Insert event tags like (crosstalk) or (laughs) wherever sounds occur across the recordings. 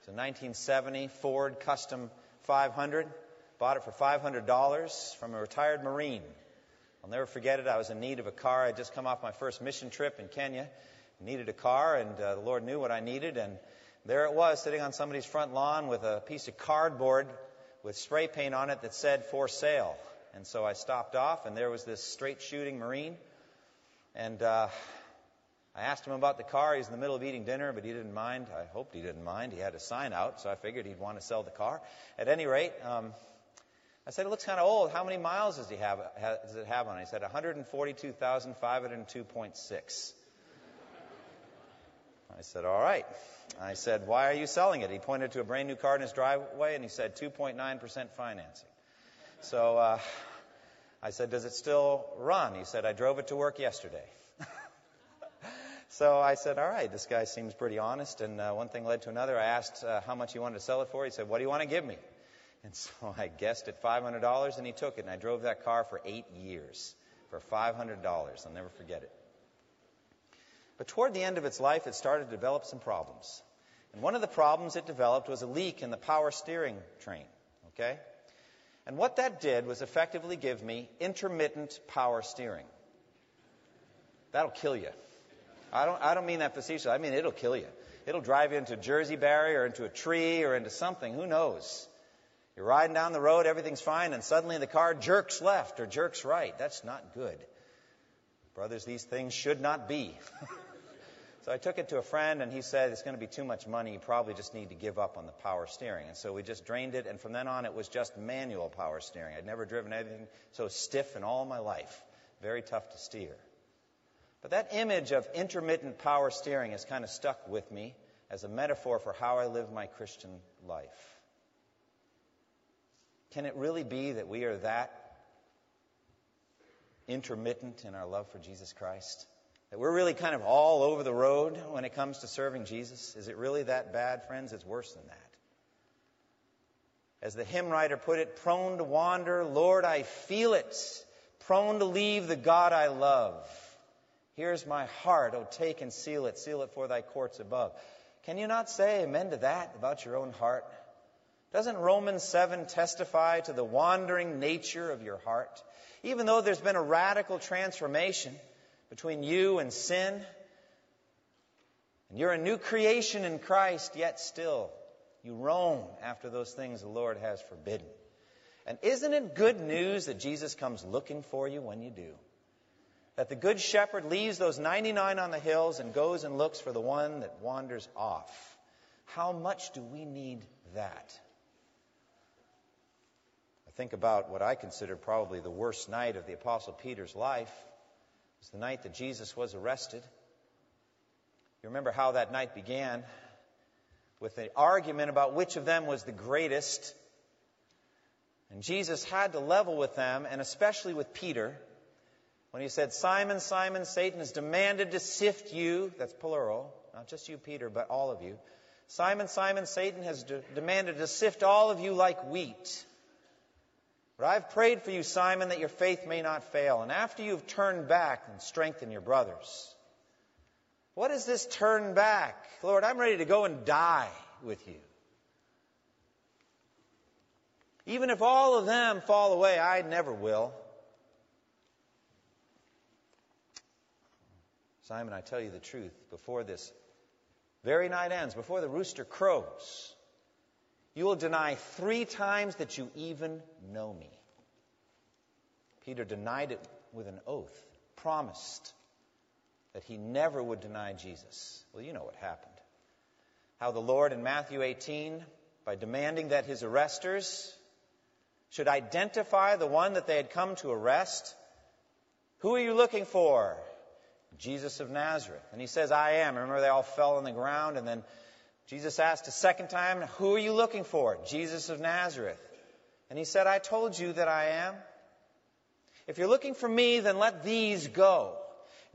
It's a 1970 Ford Custom 500. Bought it for $500 from a retired Marine. I'll never forget it. I was in need of a car. I'd just come off my first mission trip in Kenya. Needed a car, and uh, the Lord knew what I needed. And there it was, sitting on somebody's front lawn with a piece of cardboard with spray paint on it that said for sale. And so I stopped off, and there was this straight shooting Marine. And uh, I asked him about the car. He's in the middle of eating dinner, but he didn't mind. I hoped he didn't mind. He had a sign out, so I figured he'd want to sell the car. At any rate, um, I said, it looks kind of old. How many miles does, he have, does it have on? He said, 142,502.6. I said, all right. I said, why are you selling it? He pointed to a brand new car in his driveway, and he said, 2.9% financing. So uh, I said, does it still run? He said, I drove it to work yesterday. So I said, all right, this guy seems pretty honest. And uh, one thing led to another. I asked uh, how much he wanted to sell it for. He said, what do you want to give me? And so (laughs) I guessed at $500 and he took it. And I drove that car for eight years for $500. I'll never forget it. But toward the end of its life, it started to develop some problems. And one of the problems it developed was a leak in the power steering train. Okay? And what that did was effectively give me intermittent power steering. That'll kill you. I don't, I don't mean that facetiously. I mean, it'll kill you. It'll drive you into a Jersey barrier or into a tree or into something. Who knows? You're riding down the road, everything's fine, and suddenly the car jerks left or jerks right. That's not good. Brothers, these things should not be. (laughs) so I took it to a friend, and he said, It's going to be too much money. You probably just need to give up on the power steering. And so we just drained it, and from then on, it was just manual power steering. I'd never driven anything so stiff in all my life. Very tough to steer. But that image of intermittent power steering has kind of stuck with me as a metaphor for how I live my Christian life. Can it really be that we are that intermittent in our love for Jesus Christ? That we're really kind of all over the road when it comes to serving Jesus? Is it really that bad, friends? It's worse than that. As the hymn writer put it, prone to wander, Lord, I feel it. Prone to leave the God I love. Here's my heart. Oh, take and seal it. Seal it for thy courts above. Can you not say amen to that about your own heart? Doesn't Romans 7 testify to the wandering nature of your heart? Even though there's been a radical transformation between you and sin, and you're a new creation in Christ, yet still you roam after those things the Lord has forbidden. And isn't it good news that Jesus comes looking for you when you do? That the good shepherd leaves those 99 on the hills and goes and looks for the one that wanders off. How much do we need that? I think about what I consider probably the worst night of the Apostle Peter's life. It was the night that Jesus was arrested. You remember how that night began with the argument about which of them was the greatest. And Jesus had to level with them, and especially with Peter when he said, Simon, Simon, Satan has demanded to sift you, that's plural, not just you, Peter, but all of you. Simon, Simon, Satan has de- demanded to sift all of you like wheat. But I've prayed for you, Simon, that your faith may not fail. And after you've turned back and strengthen your brothers. What is this turn back? Lord, I'm ready to go and die with you. Even if all of them fall away, I never will. Simon, I tell you the truth, before this very night ends, before the rooster crows, you will deny three times that you even know me. Peter denied it with an oath, promised that he never would deny Jesus. Well, you know what happened. How the Lord in Matthew 18, by demanding that his arresters should identify the one that they had come to arrest, who are you looking for? Jesus of Nazareth. And he says, I am. Remember, they all fell on the ground, and then Jesus asked a second time, Who are you looking for? Jesus of Nazareth. And he said, I told you that I am. If you're looking for me, then let these go.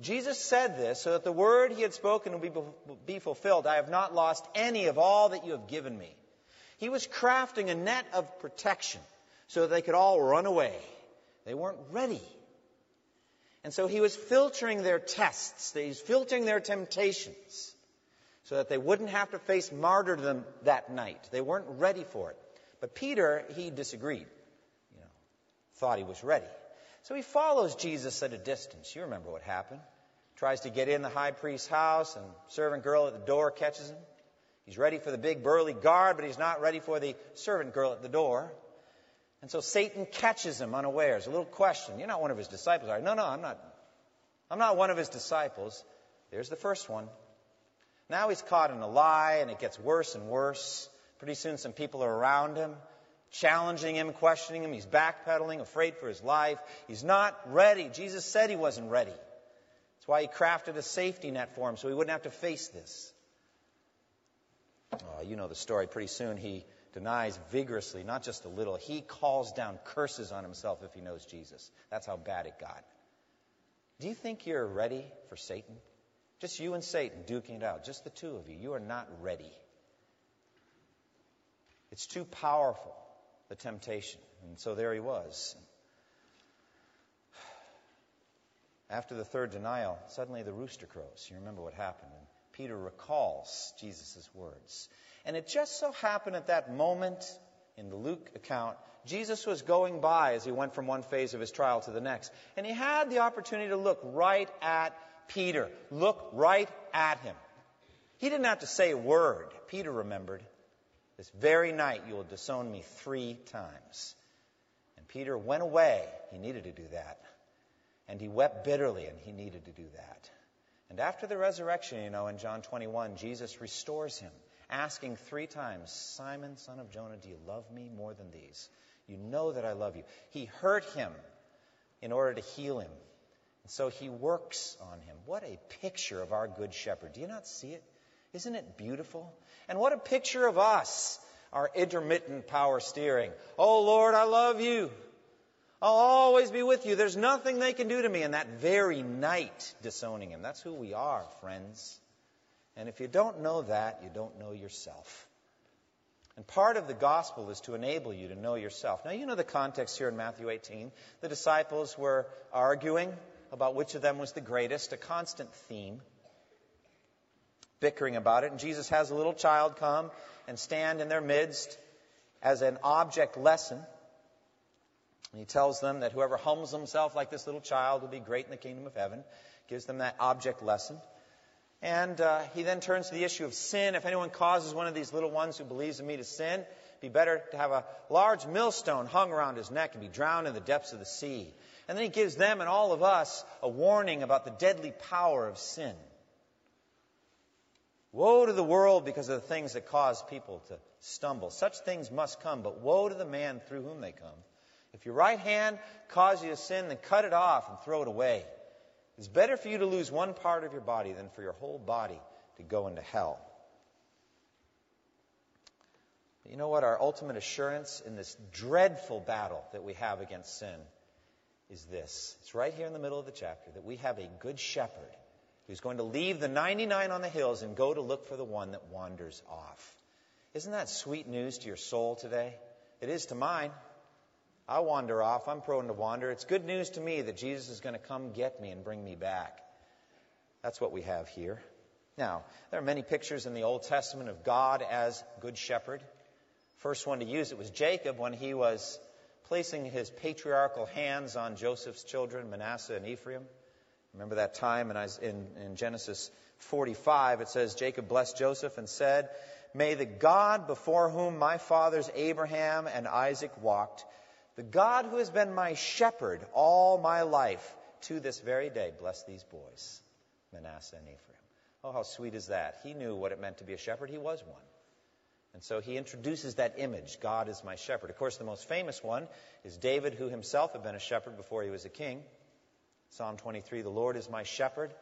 Jesus said this so that the word he had spoken would be fulfilled. I have not lost any of all that you have given me. He was crafting a net of protection so that they could all run away. They weren't ready. And so he was filtering their tests, he was filtering their temptations so that they wouldn't have to face martyrdom that night. They weren't ready for it. But Peter, he disagreed. You know, thought he was ready. So he follows Jesus at a distance. You remember what happened. Tries to get in the high priest's house, and servant girl at the door catches him. He's ready for the big burly guard, but he's not ready for the servant girl at the door. And so Satan catches him unawares. A little question. You're not one of his disciples, are you? No, no, I'm not. I'm not one of his disciples. There's the first one. Now he's caught in a lie, and it gets worse and worse. Pretty soon, some people are around him challenging him, questioning him. He's backpedaling, afraid for his life. He's not ready. Jesus said he wasn't ready. That's why he crafted a safety net for him so he wouldn't have to face this. Oh, you know the story. Pretty soon he denies vigorously, not just a little. He calls down curses on himself if he knows Jesus. That's how bad it got. Do you think you're ready for Satan? Just you and Satan duking it out, just the two of you. You are not ready. It's too powerful the temptation. And so there he was. After the third denial, suddenly the rooster crows. You remember what happened. Peter recalls Jesus' words. And it just so happened at that moment in the Luke account, Jesus was going by as he went from one phase of his trial to the next. And he had the opportunity to look right at Peter, look right at him. He didn't have to say a word. Peter remembered. This very night you will disown me three times. And Peter went away. He needed to do that. And he wept bitterly, and he needed to do that. And after the resurrection, you know, in John 21, Jesus restores him, asking three times, Simon, son of Jonah, do you love me more than these? You know that I love you. He hurt him in order to heal him. And so he works on him. What a picture of our good shepherd. Do you not see it? Isn't it beautiful? And what a picture of us, our intermittent power steering. Oh Lord, I love you. I'll always be with you. There's nothing they can do to me. And that very night, disowning him. That's who we are, friends. And if you don't know that, you don't know yourself. And part of the gospel is to enable you to know yourself. Now, you know the context here in Matthew 18. The disciples were arguing about which of them was the greatest, a constant theme bickering about it. And Jesus has a little child come and stand in their midst as an object lesson. And he tells them that whoever humbles himself like this little child will be great in the kingdom of heaven. Gives them that object lesson. And uh, he then turns to the issue of sin. If anyone causes one of these little ones who believes in me to sin, it'd be better to have a large millstone hung around his neck and be drowned in the depths of the sea. And then he gives them and all of us a warning about the deadly power of sin. Woe to the world because of the things that cause people to stumble. Such things must come, but woe to the man through whom they come. If your right hand causes you to sin, then cut it off and throw it away. It's better for you to lose one part of your body than for your whole body to go into hell. But you know what? Our ultimate assurance in this dreadful battle that we have against sin is this. It's right here in the middle of the chapter that we have a good shepherd who's going to leave the 99 on the hills and go to look for the one that wanders off. Isn't that sweet news to your soul today? It is to mine. I wander off. I'm prone to wander. It's good news to me that Jesus is going to come get me and bring me back. That's what we have here. Now, there are many pictures in the Old Testament of God as Good Shepherd. First one to use it was Jacob when he was placing his patriarchal hands on Joseph's children, Manasseh and Ephraim. Remember that time in, Genesis 45, it says, Jacob blessed Joseph and said, May the God before whom my fathers Abraham and Isaac walked, the God who has been my shepherd all my life to this very day, bless these boys, Manasseh and Ephraim. Oh, how sweet is that? He knew what it meant to be a shepherd. He was one. And so he introduces that image God is my shepherd. Of course, the most famous one is David, who himself had been a shepherd before he was a king. Psalm 23 The Lord is my shepherd,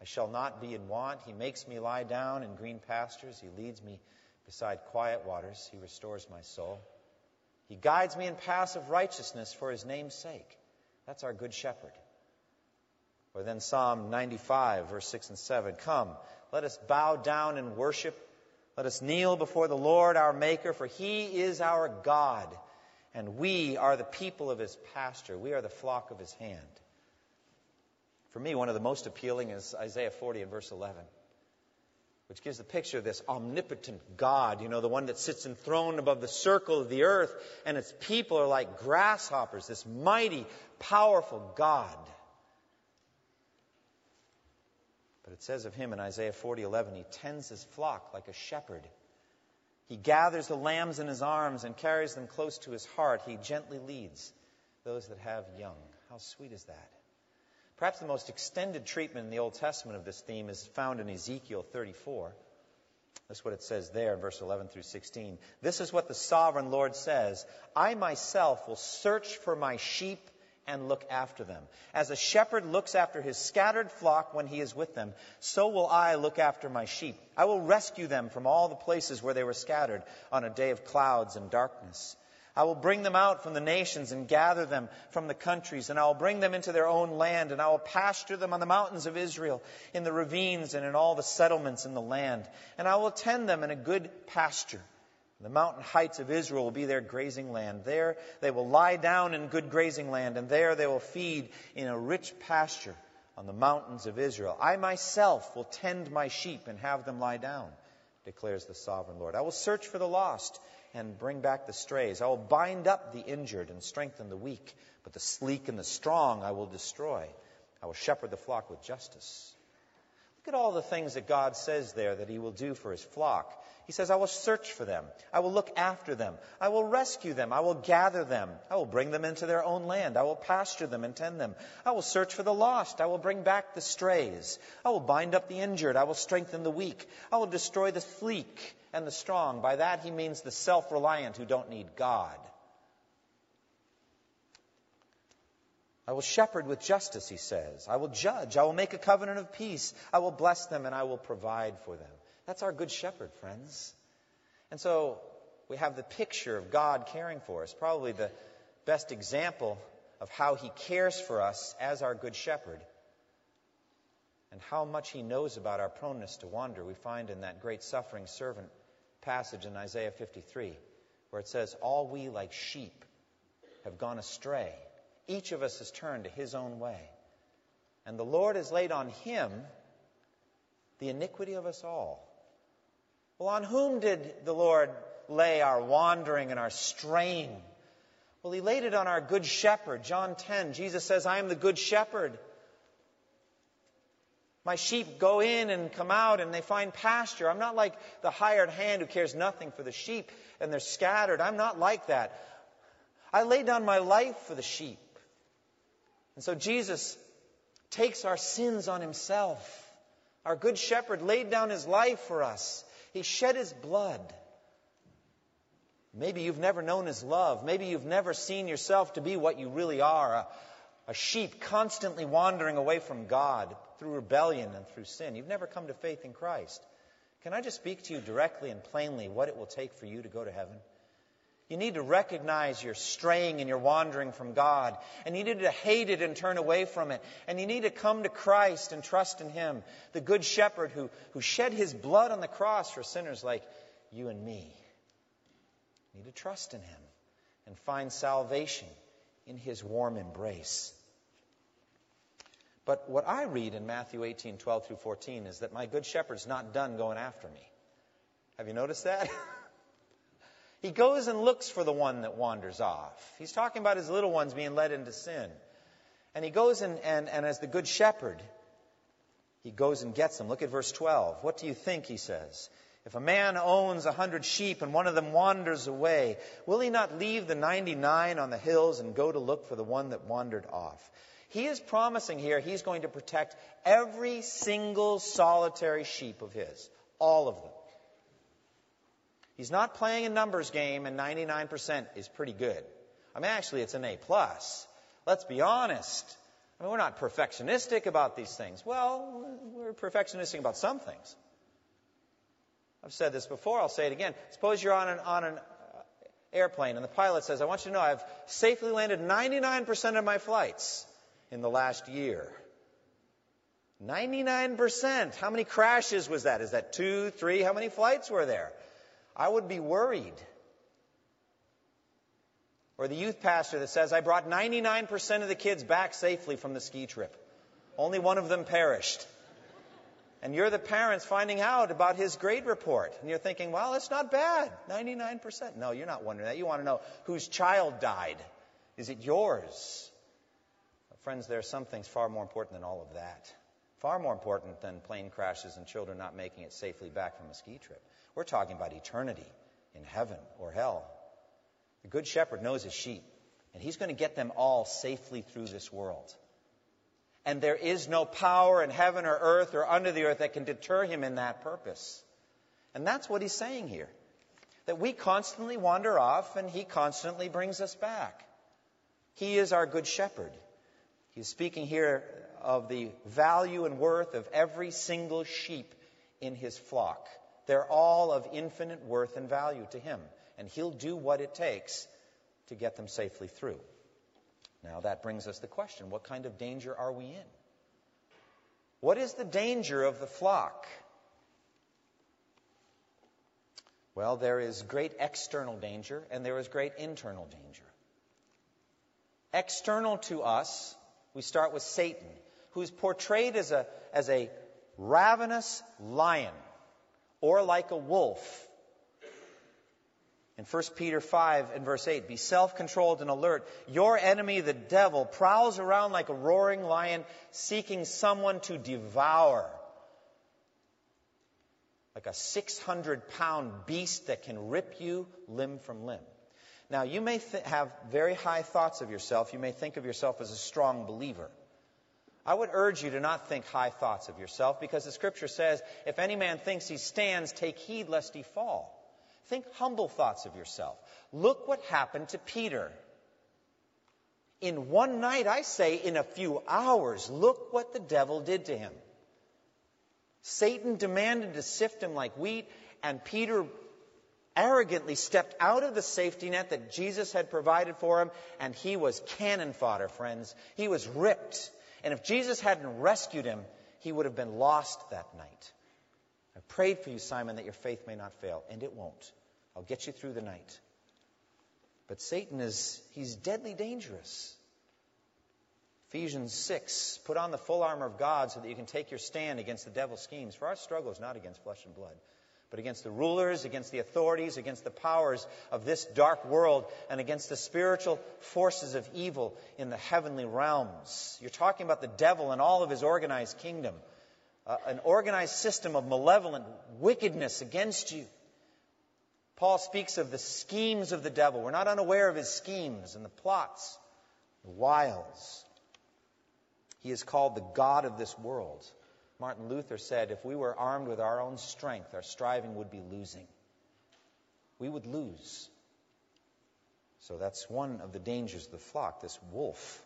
I shall not be in want. He makes me lie down in green pastures. He leads me beside quiet waters. He restores my soul. He guides me in paths of righteousness for his name's sake. That's our good shepherd. Or then Psalm 95, verse 6 and 7. Come, let us bow down and worship. Let us kneel before the Lord our Maker, for he is our God, and we are the people of his pasture. We are the flock of his hand. For me, one of the most appealing is Isaiah 40 and verse 11, which gives the picture of this omnipotent God, you know, the one that sits enthroned above the circle of the earth, and its people are like grasshoppers, this mighty, powerful God. But it says of him in Isaiah 40:11, he tends his flock like a shepherd. He gathers the lambs in his arms and carries them close to his heart. He gently leads those that have young. How sweet is that? Perhaps the most extended treatment in the Old Testament of this theme is found in Ezekiel 34. That's what it says there in verse 11 through 16. This is what the sovereign Lord says I myself will search for my sheep and look after them. As a shepherd looks after his scattered flock when he is with them, so will I look after my sheep. I will rescue them from all the places where they were scattered on a day of clouds and darkness. I will bring them out from the nations and gather them from the countries, and I will bring them into their own land, and I will pasture them on the mountains of Israel, in the ravines, and in all the settlements in the land. And I will tend them in a good pasture. The mountain heights of Israel will be their grazing land. There they will lie down in good grazing land, and there they will feed in a rich pasture on the mountains of Israel. I myself will tend my sheep and have them lie down, declares the sovereign Lord. I will search for the lost and bring back the strays. I will bind up the injured and strengthen the weak, but the sleek and the strong I will destroy. I will shepherd the flock with justice. Look at all the things that God says there that He will do for His flock. He says, I will search for them. I will look after them. I will rescue them. I will gather them. I will bring them into their own land. I will pasture them and tend them. I will search for the lost. I will bring back the strays. I will bind up the injured. I will strengthen the weak. I will destroy the sleek and the strong. By that he means the self reliant who don't need God. I will shepherd with justice, he says. I will judge. I will make a covenant of peace. I will bless them and I will provide for them. That's our good shepherd, friends. And so we have the picture of God caring for us, probably the best example of how he cares for us as our good shepherd and how much he knows about our proneness to wander. We find in that great suffering servant passage in Isaiah 53 where it says, All we like sheep have gone astray. Each of us has turned to his own way. And the Lord has laid on him the iniquity of us all. Well, on whom did the Lord lay our wandering and our straying? Well, He laid it on our good shepherd. John 10, Jesus says, I am the good shepherd. My sheep go in and come out and they find pasture. I'm not like the hired hand who cares nothing for the sheep and they're scattered. I'm not like that. I lay down my life for the sheep. And so Jesus takes our sins on himself. Our good shepherd laid down his life for us. He shed his blood. Maybe you've never known his love. Maybe you've never seen yourself to be what you really are a, a sheep constantly wandering away from God through rebellion and through sin. You've never come to faith in Christ. Can I just speak to you directly and plainly what it will take for you to go to heaven? You need to recognize you're straying and you're wandering from God. And you need to hate it and turn away from it. And you need to come to Christ and trust in Him, the Good Shepherd who, who shed His blood on the cross for sinners like you and me. You need to trust in Him and find salvation in His warm embrace. But what I read in Matthew 18, 12 through 14 is that my Good Shepherd's not done going after me. Have you noticed that? (laughs) He goes and looks for the one that wanders off. He's talking about his little ones being led into sin. And he goes and, and, and as the good shepherd, he goes and gets them. Look at verse 12. What do you think, he says? If a man owns a hundred sheep and one of them wanders away, will he not leave the 99 on the hills and go to look for the one that wandered off? He is promising here he's going to protect every single solitary sheep of his. All of them. He's not playing a numbers game, and 99% is pretty good. I mean, actually, it's an A plus. Let's be honest. I mean, we're not perfectionistic about these things. Well, we're perfectionistic about some things. I've said this before, I'll say it again. Suppose you're on an, on an airplane and the pilot says, I want you to know I've safely landed 99% of my flights in the last year. 99%. How many crashes was that? Is that two, three? How many flights were there? I would be worried. Or the youth pastor that says, I brought 99% of the kids back safely from the ski trip. Only one of them perished. And you're the parents finding out about his grade report. And you're thinking, well, it's not bad. 99%. No, you're not wondering that. You want to know whose child died. Is it yours? Friends, there are some things far more important than all of that. Far more important than plane crashes and children not making it safely back from a ski trip. We're talking about eternity in heaven or hell. The Good Shepherd knows his sheep, and he's going to get them all safely through this world. And there is no power in heaven or earth or under the earth that can deter him in that purpose. And that's what he's saying here. That we constantly wander off and he constantly brings us back. He is our good shepherd. He's speaking here of the value and worth of every single sheep in his flock. They're all of infinite worth and value to him, and he'll do what it takes to get them safely through. Now, that brings us the question what kind of danger are we in? What is the danger of the flock? Well, there is great external danger and there is great internal danger. External to us, we start with Satan who's portrayed as a, as a ravenous lion or like a wolf. In 1 Peter 5 and verse 8, be self controlled and alert. Your enemy, the devil, prowls around like a roaring lion seeking someone to devour. Like a 600 pound beast that can rip you limb from limb. Now, you may th- have very high thoughts of yourself. You may think of yourself as a strong believer. I would urge you to not think high thoughts of yourself because the scripture says, if any man thinks he stands, take heed lest he fall. Think humble thoughts of yourself. Look what happened to Peter. In one night, I say in a few hours, look what the devil did to him. Satan demanded to sift him like wheat, and Peter arrogantly stepped out of the safety net that Jesus had provided for him, and he was cannon fodder, friends. He was ripped. And if Jesus hadn't rescued him, he would have been lost that night. I prayed for you, Simon, that your faith may not fail, and it won't. I'll get you through the night. But Satan is, he's deadly dangerous. Ephesians 6, put on the full armor of God so that you can take your stand against the devil's schemes. For our struggle is not against flesh and blood, but against the rulers, against the authorities, against the powers of this dark world, and against the spiritual forces of evil in the heavenly realms. You're talking about the devil and all of his organized kingdom, uh, an organized system of malevolent wickedness against you. Paul speaks of the schemes of the devil. We're not unaware of his schemes and the plots, the wiles. He is called the God of this world. Martin Luther said, if we were armed with our own strength, our striving would be losing. We would lose. So that's one of the dangers of the flock, this wolf.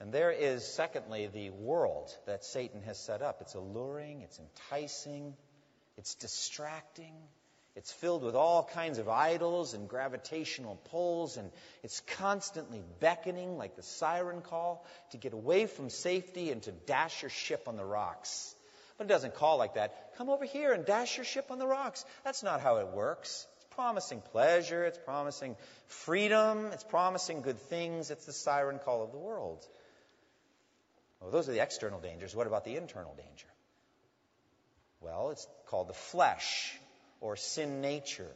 And there is, secondly, the world that Satan has set up. It's alluring, it's enticing, it's distracting, it's filled with all kinds of idols and gravitational pulls, and it's constantly beckoning, like the siren call, to get away from safety and to dash your ship on the rocks. But it doesn't call like that. Come over here and dash your ship on the rocks. That's not how it works. It's promising pleasure, it's promising freedom, it's promising good things. It's the siren call of the world. Well, those are the external dangers. What about the internal danger? Well, it's called the flesh or sin nature.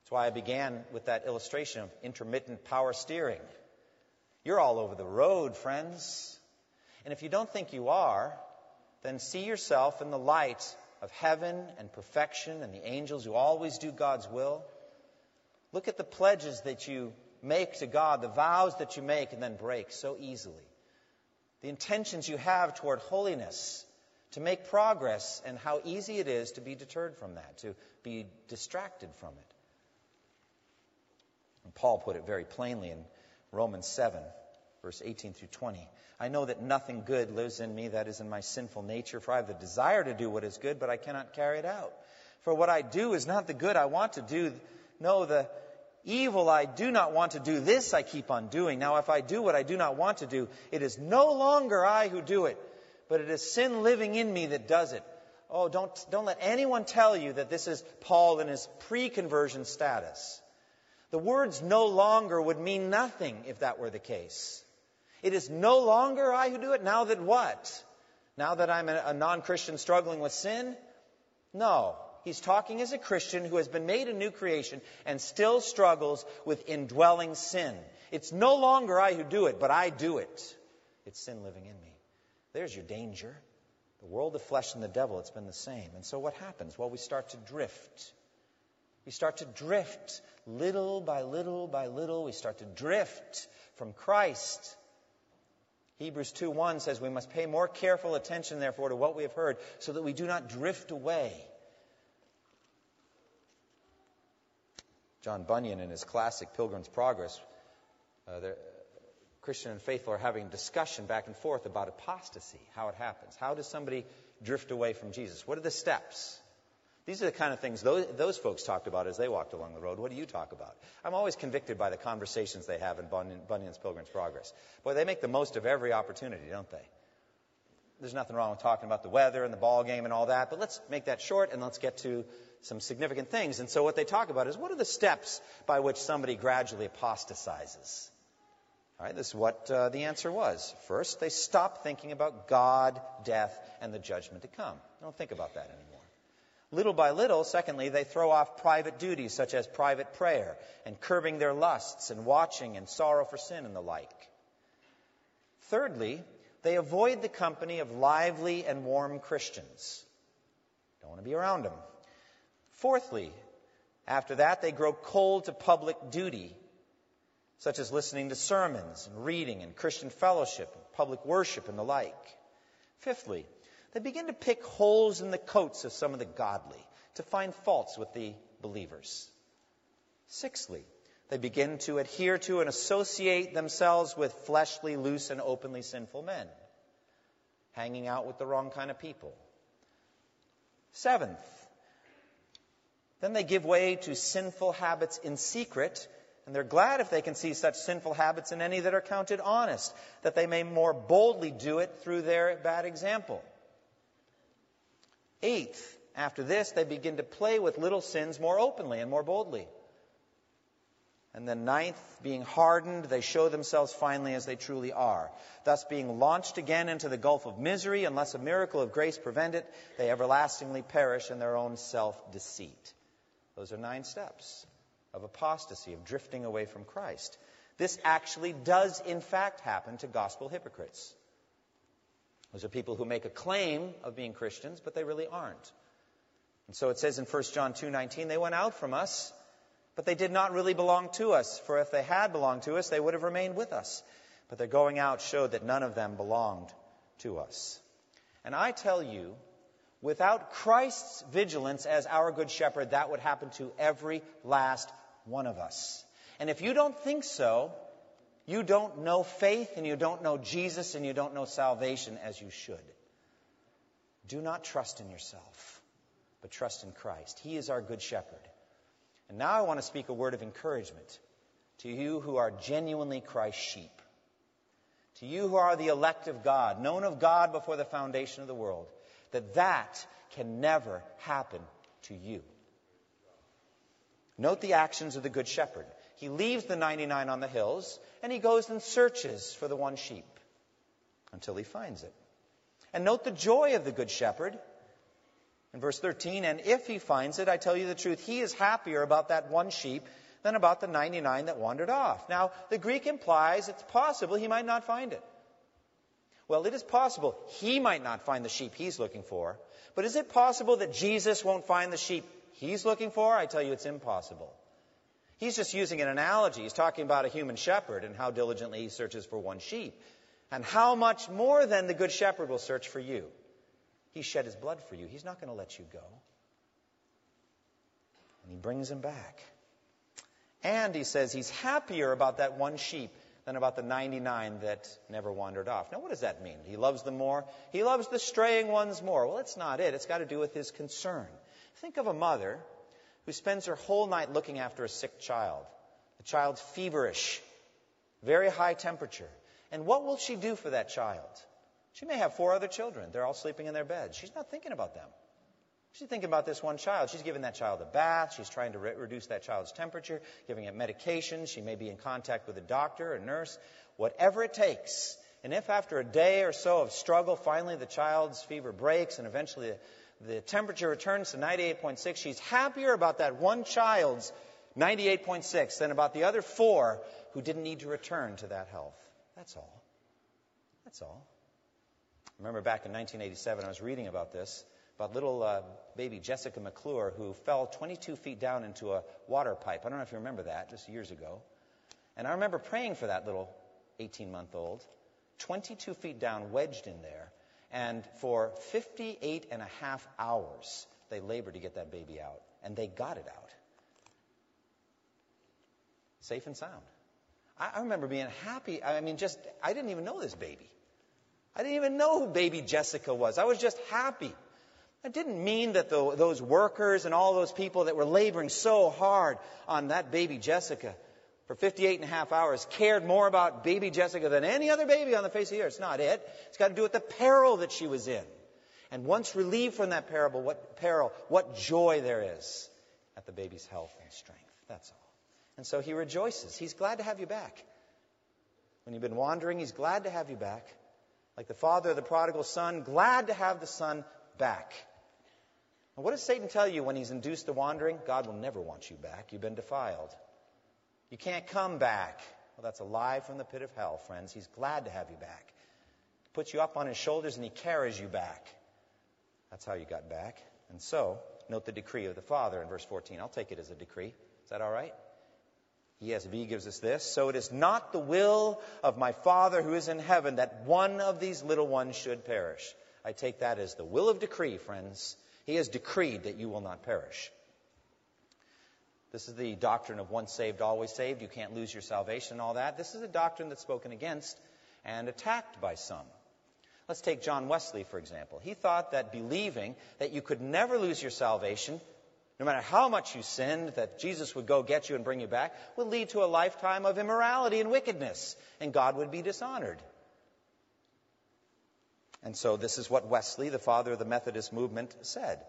That's why I began with that illustration of intermittent power steering. You're all over the road, friends. And if you don't think you are, then see yourself in the light of heaven and perfection and the angels who always do God's will. Look at the pledges that you make to God, the vows that you make and then break so easily. The intentions you have toward holiness to make progress and how easy it is to be deterred from that, to be distracted from it. And Paul put it very plainly in Romans 7, verse 18 through 20. I know that nothing good lives in me, that is in my sinful nature, for I have the desire to do what is good, but I cannot carry it out. For what I do is not the good I want to do. No, the evil I do not want to do, this I keep on doing. Now, if I do what I do not want to do, it is no longer I who do it, but it is sin living in me that does it. Oh, don't, don't let anyone tell you that this is Paul in his pre conversion status. The words no longer would mean nothing if that were the case. It is no longer I who do it. Now that what? Now that I'm a non Christian struggling with sin? No. He's talking as a Christian who has been made a new creation and still struggles with indwelling sin. It's no longer I who do it, but I do it. It's sin living in me. There's your danger. The world, the flesh, and the devil, it's been the same. And so what happens? Well, we start to drift. We start to drift little by little by little. We start to drift from Christ. Hebrews 2:1 says we must pay more careful attention, therefore, to what we have heard, so that we do not drift away. John Bunyan, in his classic Pilgrim's Progress, uh, Christian and faithful are having discussion back and forth about apostasy, how it happens. How does somebody drift away from Jesus? What are the steps? These are the kind of things those, those folks talked about as they walked along the road. What do you talk about? I'm always convicted by the conversations they have in Bunyan, Bunyan's Pilgrim's Progress. Boy, they make the most of every opportunity, don't they? There's nothing wrong with talking about the weather and the ball game and all that, but let's make that short and let's get to some significant things. And so what they talk about is what are the steps by which somebody gradually apostatizes? Right, this is what uh, the answer was. First, they stop thinking about God, death, and the judgment to come. They don't think about that anymore. Little by little, secondly, they throw off private duties such as private prayer and curbing their lusts and watching and sorrow for sin and the like. Thirdly, they avoid the company of lively and warm Christians. Don't want to be around them. Fourthly, after that, they grow cold to public duty such as listening to sermons and reading and Christian fellowship, and public worship, and the like. Fifthly, they begin to pick holes in the coats of some of the godly, to find faults with the believers. Sixthly, they begin to adhere to and associate themselves with fleshly, loose, and openly sinful men, hanging out with the wrong kind of people. Seventh, then they give way to sinful habits in secret and they're glad if they can see such sinful habits in any that are counted honest, that they may more boldly do it through their bad example. Eighth, after this, they begin to play with little sins more openly and more boldly. And then ninth, being hardened, they show themselves finally as they truly are. Thus, being launched again into the gulf of misery, unless a miracle of grace prevent it, they everlastingly perish in their own self deceit. Those are nine steps of apostasy, of drifting away from Christ. This actually does, in fact, happen to gospel hypocrites. Those are people who make a claim of being Christians, but they really aren't. And so it says in 1 John 2:19, they went out from us, but they did not really belong to us, for if they had belonged to us, they would have remained with us. But their going out showed that none of them belonged to us. And I tell you, without Christ's vigilance as our good shepherd, that would happen to every last one of us. And if you don't think so, you don't know faith and you don't know Jesus and you don't know salvation as you should. Do not trust in yourself, but trust in Christ. He is our good shepherd. And now I want to speak a word of encouragement to you who are genuinely Christ's sheep. To you who are the elect of God, known of God before the foundation of the world, that that can never happen to you. Note the actions of the Good Shepherd. He leaves the 99 on the hills and he goes and searches for the one sheep until he finds it. And note the joy of the Good Shepherd. In verse 13, and if he finds it, I tell you the truth, he is happier about that one sheep than about the 99 that wandered off. Now, the Greek implies it's possible he might not find it. Well, it is possible he might not find the sheep he's looking for, but is it possible that Jesus won't find the sheep he's looking for, I tell you it's impossible. He's just using an analogy. He's talking about a human shepherd and how diligently he searches for one sheep. And how much more than the good shepherd will search for you. He shed his blood for you. He's not going to let you go. And he brings him back. And he says he's happier about that one sheep than about the 99 that never wandered off. Now, what does that mean? He loves them more. He loves the straying ones more. Well, that's not it. It's got to do with his concern. Think of a mother who spends her whole night looking after a sick child. The child's feverish, very high temperature. And what will she do for that child? She may have four other children. They're all sleeping in their beds. She's not thinking about them. She's thinking about this one child. She's giving that child a bath. She's trying to re- reduce that child's temperature, giving it medication. She may be in contact with a doctor, a nurse, whatever it takes. And if after a day or so of struggle, finally the child's fever breaks and eventually the, temperature returns to 98.6, she's happier about that one child's 98.6 than about the other four who didn't need to return to that health. That's all. That's all. I remember back in 1987, I was reading about this about little uh, baby Jessica McClure who fell 22 feet down into a water pipe. I don't know if you remember that, just years ago. And I remember praying for that little 18 month old, 22 feet down, wedged in there. And for 58 and a half hours, they labored to get that baby out. And they got it out. Safe and sound. I, I remember being happy. I mean, just, I didn't even know this baby. I didn't even know who baby Jessica was. I was just happy. That didn't mean that the, those workers and all those people that were laboring so hard on that baby Jessica for 58 and a half hours cared more about baby Jessica than any other baby on the face of the earth. It's not it. It's got to do with the peril that she was in. And once relieved from that peril, what peril, what joy there is at the baby's health and strength. That's all. And so he rejoices. He's glad to have you back. When you've been wandering, he's glad to have you back. Like the father of the prodigal son, glad to have the son back. And what does Satan tell you when he's induced to wandering? God will never want you back. You've been defiled. You can't come back. Well, that's a lie from the pit of hell, friends. He's glad to have you back. He puts you up on his shoulders and he carries you back. That's how you got back. And so, note the decree of the Father in verse 14. I'll take it as a decree. Is that all right? ESV gives us this. So it is not the will of my Father who is in heaven that one of these little ones should perish. I take that as the will of decree, friends. He has decreed that you will not perish. This is the doctrine of once saved, always saved. You can't lose your salvation and all that. This is a doctrine that's spoken against and attacked by some. Let's take John Wesley, for example. He thought that believing that you could never lose your salvation, no matter how much you sinned, that Jesus would go get you and bring you back, would lead to a lifetime of immorality and wickedness, and God would be dishonored. And so this is what Wesley, the father of the Methodist movement, said.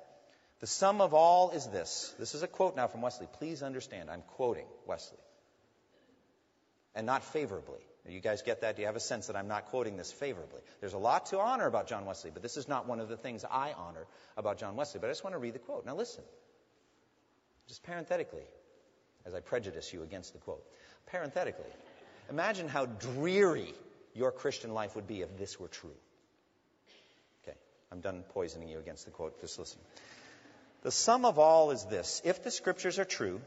The sum of all is this. This is a quote now from Wesley. Please understand, I'm quoting Wesley. And not favorably. You guys get that? Do you have a sense that I'm not quoting this favorably? There's a lot to honor about John Wesley, but this is not one of the things I honor about John Wesley. But I just want to read the quote. Now listen. Just parenthetically, as I prejudice you against the quote. Parenthetically, imagine how dreary your Christian life would be if this were true. Okay, I'm done poisoning you against the quote. Just listen. The sum of all is this. If the scriptures are true,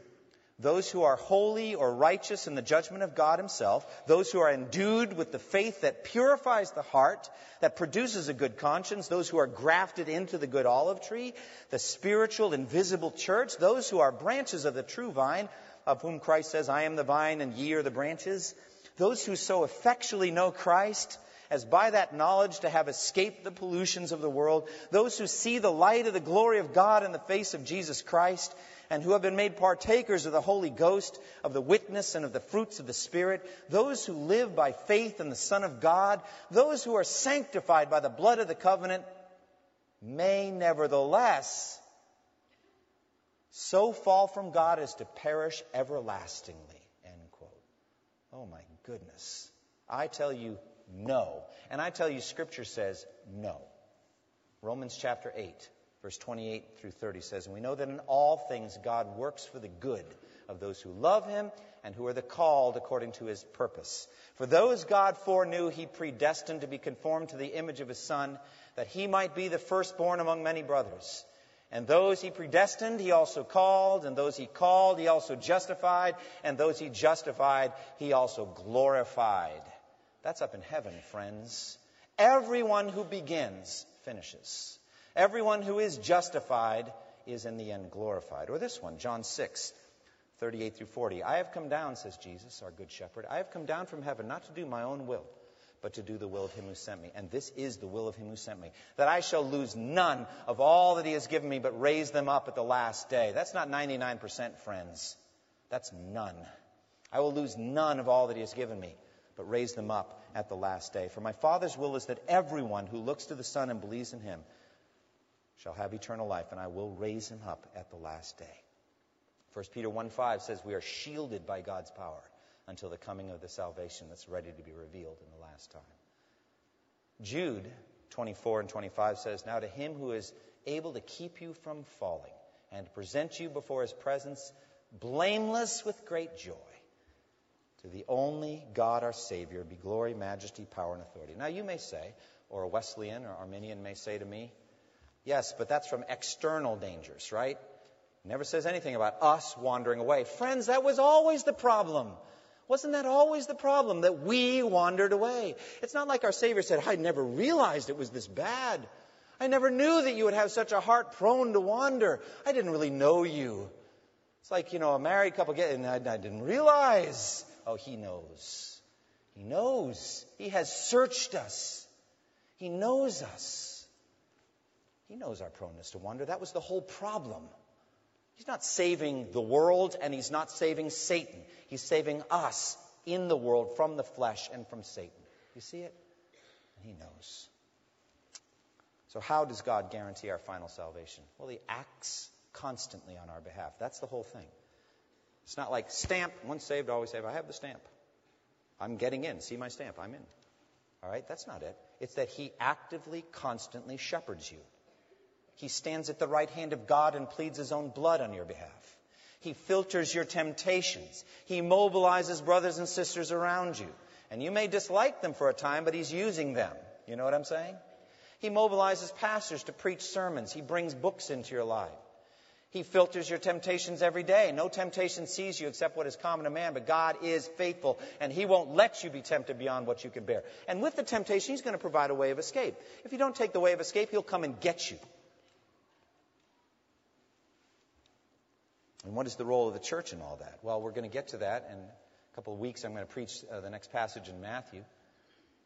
those who are holy or righteous in the judgment of God Himself, those who are endued with the faith that purifies the heart, that produces a good conscience, those who are grafted into the good olive tree, the spiritual, invisible church, those who are branches of the true vine, of whom Christ says, I am the vine and ye are the branches, those who so effectually know Christ, as by that knowledge to have escaped the pollutions of the world, those who see the light of the glory of God in the face of Jesus Christ, and who have been made partakers of the Holy Ghost, of the witness and of the fruits of the Spirit, those who live by faith in the Son of God, those who are sanctified by the blood of the covenant, may nevertheless so fall from God as to perish everlastingly. End quote. Oh my goodness. I tell you, no. And I tell you, Scripture says no. Romans chapter 8, verse 28 through 30 says, And we know that in all things God works for the good of those who love him and who are the called according to his purpose. For those God foreknew, he predestined to be conformed to the image of his Son, that he might be the firstborn among many brothers. And those he predestined, he also called, and those he called, he also justified, and those he justified, he also glorified. That's up in heaven, friends. Everyone who begins finishes. Everyone who is justified is in the end glorified. Or this one, John 6, 38 through 40. I have come down, says Jesus, our good shepherd. I have come down from heaven not to do my own will, but to do the will of him who sent me. And this is the will of him who sent me, that I shall lose none of all that he has given me, but raise them up at the last day. That's not 99%, friends. That's none. I will lose none of all that he has given me, but raise them up at the last day. For my Father's will is that everyone who looks to the Son and believes in him shall have eternal life, and I will raise him up at the last day. 1 Peter 1 5 says, We are shielded by God's power until the coming of the salvation that's ready to be revealed in the last time. Jude 24 and 25 says, Now to him who is able to keep you from falling and to present you before his presence blameless with great joy. To the only God our Savior be glory, majesty, power, and authority. Now you may say, or a Wesleyan or Arminian may say to me, yes, but that's from external dangers, right? Never says anything about us wandering away. Friends, that was always the problem. Wasn't that always the problem? That we wandered away. It's not like our Savior said, I never realized it was this bad. I never knew that you would have such a heart prone to wander. I didn't really know you. It's like, you know, a married couple get, and I, I didn't realize. Oh, he knows. He knows. He has searched us. He knows us. He knows our proneness to wander. That was the whole problem. He's not saving the world and he's not saving Satan. He's saving us in the world from the flesh and from Satan. You see it? He knows. So, how does God guarantee our final salvation? Well, he acts constantly on our behalf. That's the whole thing. It's not like stamp, once saved, always saved. I have the stamp. I'm getting in. See my stamp. I'm in. All right? That's not it. It's that he actively, constantly shepherds you. He stands at the right hand of God and pleads his own blood on your behalf. He filters your temptations. He mobilizes brothers and sisters around you. And you may dislike them for a time, but he's using them. You know what I'm saying? He mobilizes pastors to preach sermons. He brings books into your life. He filters your temptations every day. No temptation sees you except what is common to man, but God is faithful, and He won't let you be tempted beyond what you can bear. And with the temptation, He's going to provide a way of escape. If you don't take the way of escape, He'll come and get you. And what is the role of the church in all that? Well, we're going to get to that in a couple of weeks. I'm going to preach uh, the next passage in Matthew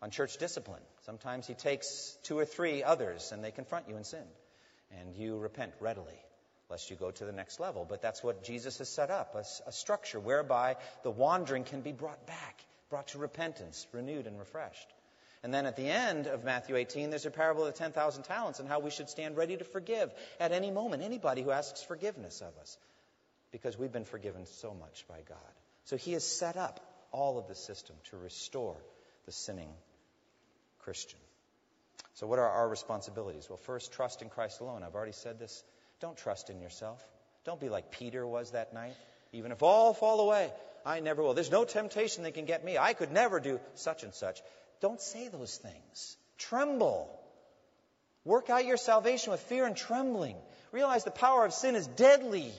on church discipline. Sometimes He takes two or three others, and they confront you in sin, and you repent readily lest you go to the next level. But that's what Jesus has set up a, a, structure whereby the wandering can be brought back, brought to repentance, renewed and refreshed. And then at the end of Matthew 18, there's a parable of the 10,000 talents and how we should stand ready to forgive at any moment anybody who asks forgiveness of us because we've been forgiven so much by God. So he has set up all of the system to restore the sinning Christian. So, what are our responsibilities? Well, first, trust in Christ alone. I've already said this don't trust in yourself. Don't be like Peter was that night. Even if all fall away, I never will. There's no temptation that can get me. I could never do such and such. Don't say those things. Tremble. Work out your salvation with fear and trembling. Realize the power of sin is deadly.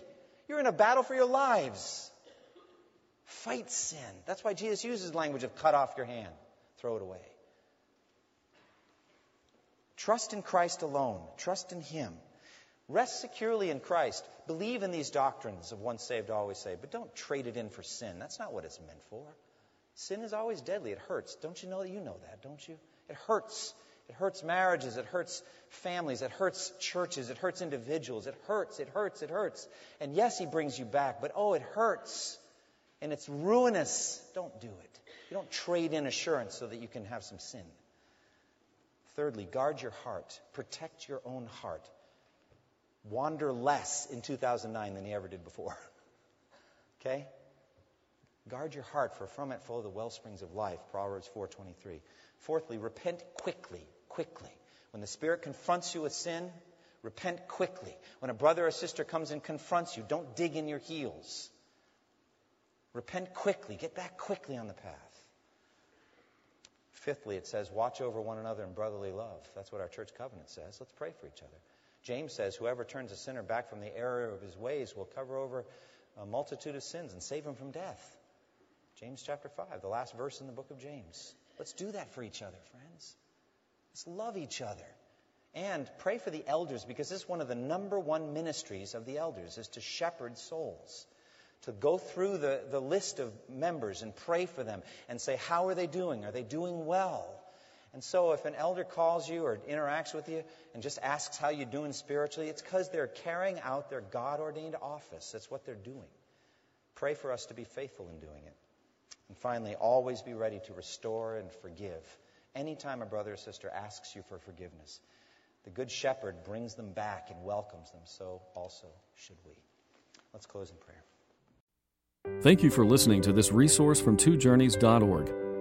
You're in a battle for your lives. Fight sin. That's why Jesus uses language of cut off your hand, throw it away. Trust in Christ alone. Trust in Him. Rest securely in Christ. Believe in these doctrines of once saved, always saved, but don't trade it in for sin. That's not what it's meant for. Sin is always deadly. It hurts. Don't you know that? You know that, don't you? It hurts. It hurts marriages. It hurts families. It hurts churches. It hurts individuals. It hurts. It hurts. It hurts. And yes, He brings you back, but oh, it hurts. And it's ruinous. Don't do it. You don't trade in assurance so that you can have some sin. Thirdly, guard your heart. Protect your own heart wander less in 2009 than he ever did before. (laughs) okay? Guard your heart, for from it flow the well springs of life. Proverbs 4:23. Fourthly, repent quickly, quickly. When the Spirit confronts you with sin, repent quickly. When a brother or sister comes and confronts you, don't dig in your heels. Repent quickly. Get back quickly on the path. Fifthly, it says, watch over one another in brotherly love. That's what our church covenant says. Let's pray for each other. James says, Whoever turns a sinner back from the error of his ways will cover over a multitude of sins and save him from death. James chapter 5, the last verse in the book of James. Let's do that for each other, friends. Let's love each other. And pray for the elders because this is one of the number one ministries of the elders is to shepherd souls. to go through the, the list of members and pray for them and say, How are they doing? Are they doing well? And so, if an elder calls you or interacts with you and just asks how you're doing spiritually, it's because they're carrying out their God ordained office. That's what they're doing. Pray for us to be faithful in doing it. And finally, always be ready to restore and forgive anytime a brother or sister asks you for forgiveness. The Good Shepherd brings them back and welcomes them, so also should we. Let's close in prayer. Thank you for listening to this resource from twojourneys.org.